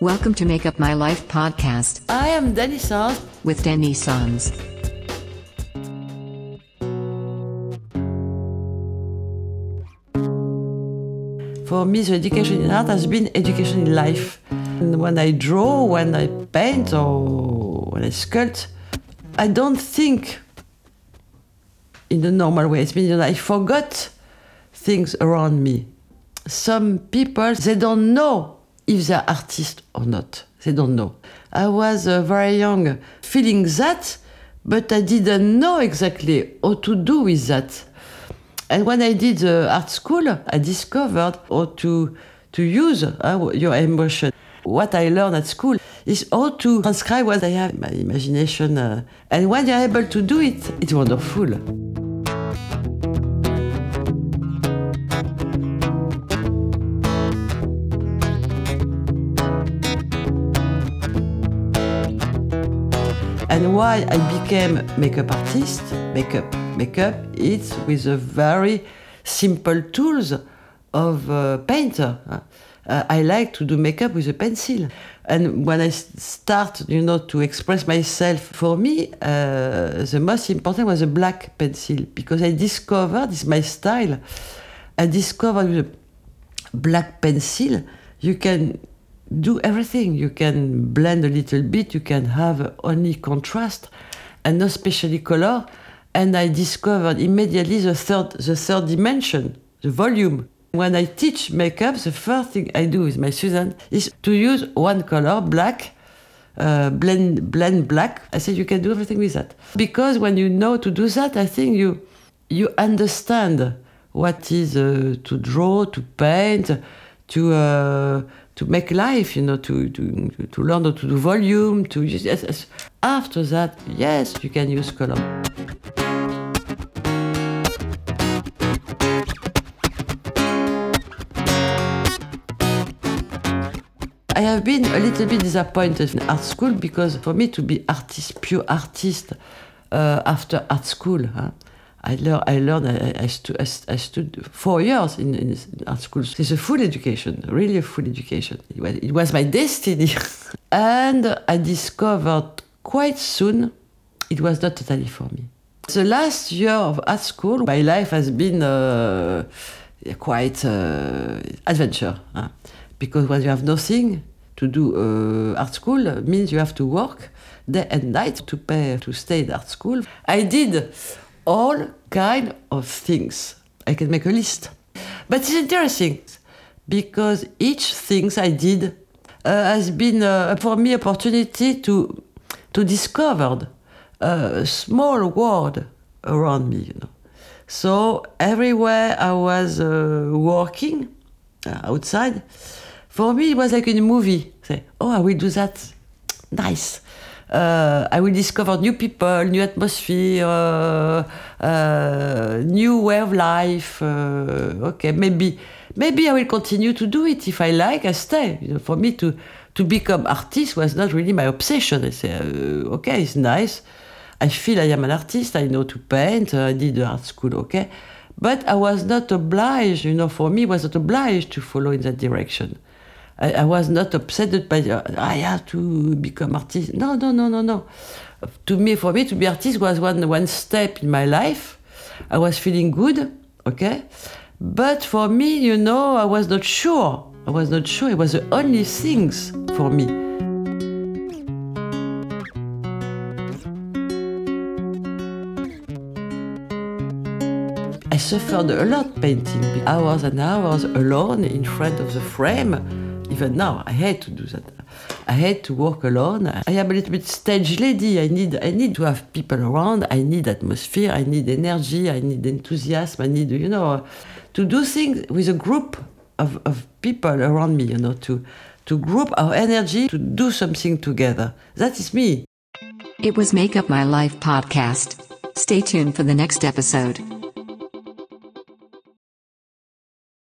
Welcome to Make Up My Life podcast I am Dany with Dany Sanz. For me, the education in art has been education in life. And when I draw, when I paint, or when I sculpt, I don't think in the normal way. It's that I forgot things around me. Some people, they don't know if they're artists or not. They don't know. I was uh, very young feeling that, but I didn't know exactly how to do with that. And when I did the art school, I discovered how to, to use uh, your emotion. What I learned at school is how to transcribe what I have in my imagination. uh, and when you're able to do it, it's wonderful. And why I became makeup artist, makeup, makeup, it's with a very simple tools of a painter. Uh, I like to do makeup with a pencil. And when I start, you know, to express myself, for me, uh, the most important was a black pencil because I discovered, it's my style, I discovered with a black pencil, you can do everything. You can blend a little bit, you can have only contrast and not specially color. And I discovered immediately the third, the third dimension, the volume. When I teach makeup, the first thing I do with my student is to use one color, black, uh, blend blend black. I said you can do everything with that because when you know to do that, I think you you understand what is uh, to draw, to paint, to uh, to make life. You know, to to to learn how to do volume. To use yes, yes. after that, yes, you can use color. I have been a little bit disappointed in art school because for me to be artist, pure artist, uh, after art school, huh, I learned. I learned. I, I, stu- I, I stood four years in, in art school. It's a full education, really a full education. It was, it was my destiny, and I discovered quite soon it was not totally for me. The last year of art school, my life has been uh, quite uh, adventure. huh? Because when you have nothing to do uh, art school, means you have to work day and night to pay to stay at art school. I did all kind of things. I can make a list. But it's interesting because each things I did uh, has been uh, for me opportunity to to discover a small world around me. You know, so everywhere I was uh, working uh, outside, for me it was like in a movie. Say, oh, I will do that. Nice. Uh, I will discover new people, new atmosphere, uh, uh, new way of life. Okay, maybe, maybe I will continue to do it if I like. I stay. You know, for me to to become artist was not really my obsession. I say, uh, okay, it's nice. I feel I am an artist. I know to paint. I did art school. Okay, but I was not obliged. You know, for me, was not obliged to follow in that direction. I, I was not upset by uh, I have to become artist. No, no, no, no, no. To me, for me, to be artist was one one step in my life. I was feeling good, okay, but for me, you know, I was not sure. I was not sure. It was the only things for me. I suffered a lot painting, hours and hours alone in front of the frame. Even now, I hate to do that. I hate to work alone. I am a little bit stage lady. I need, I need to have people around. I need atmosphere. I need energy. I need enthusiasm. I need, you know, to do things with a group of, of people around me. You know, to to group our energy to do something together. That is me. It was Make Up My Life podcast. Stay tuned for the next episode.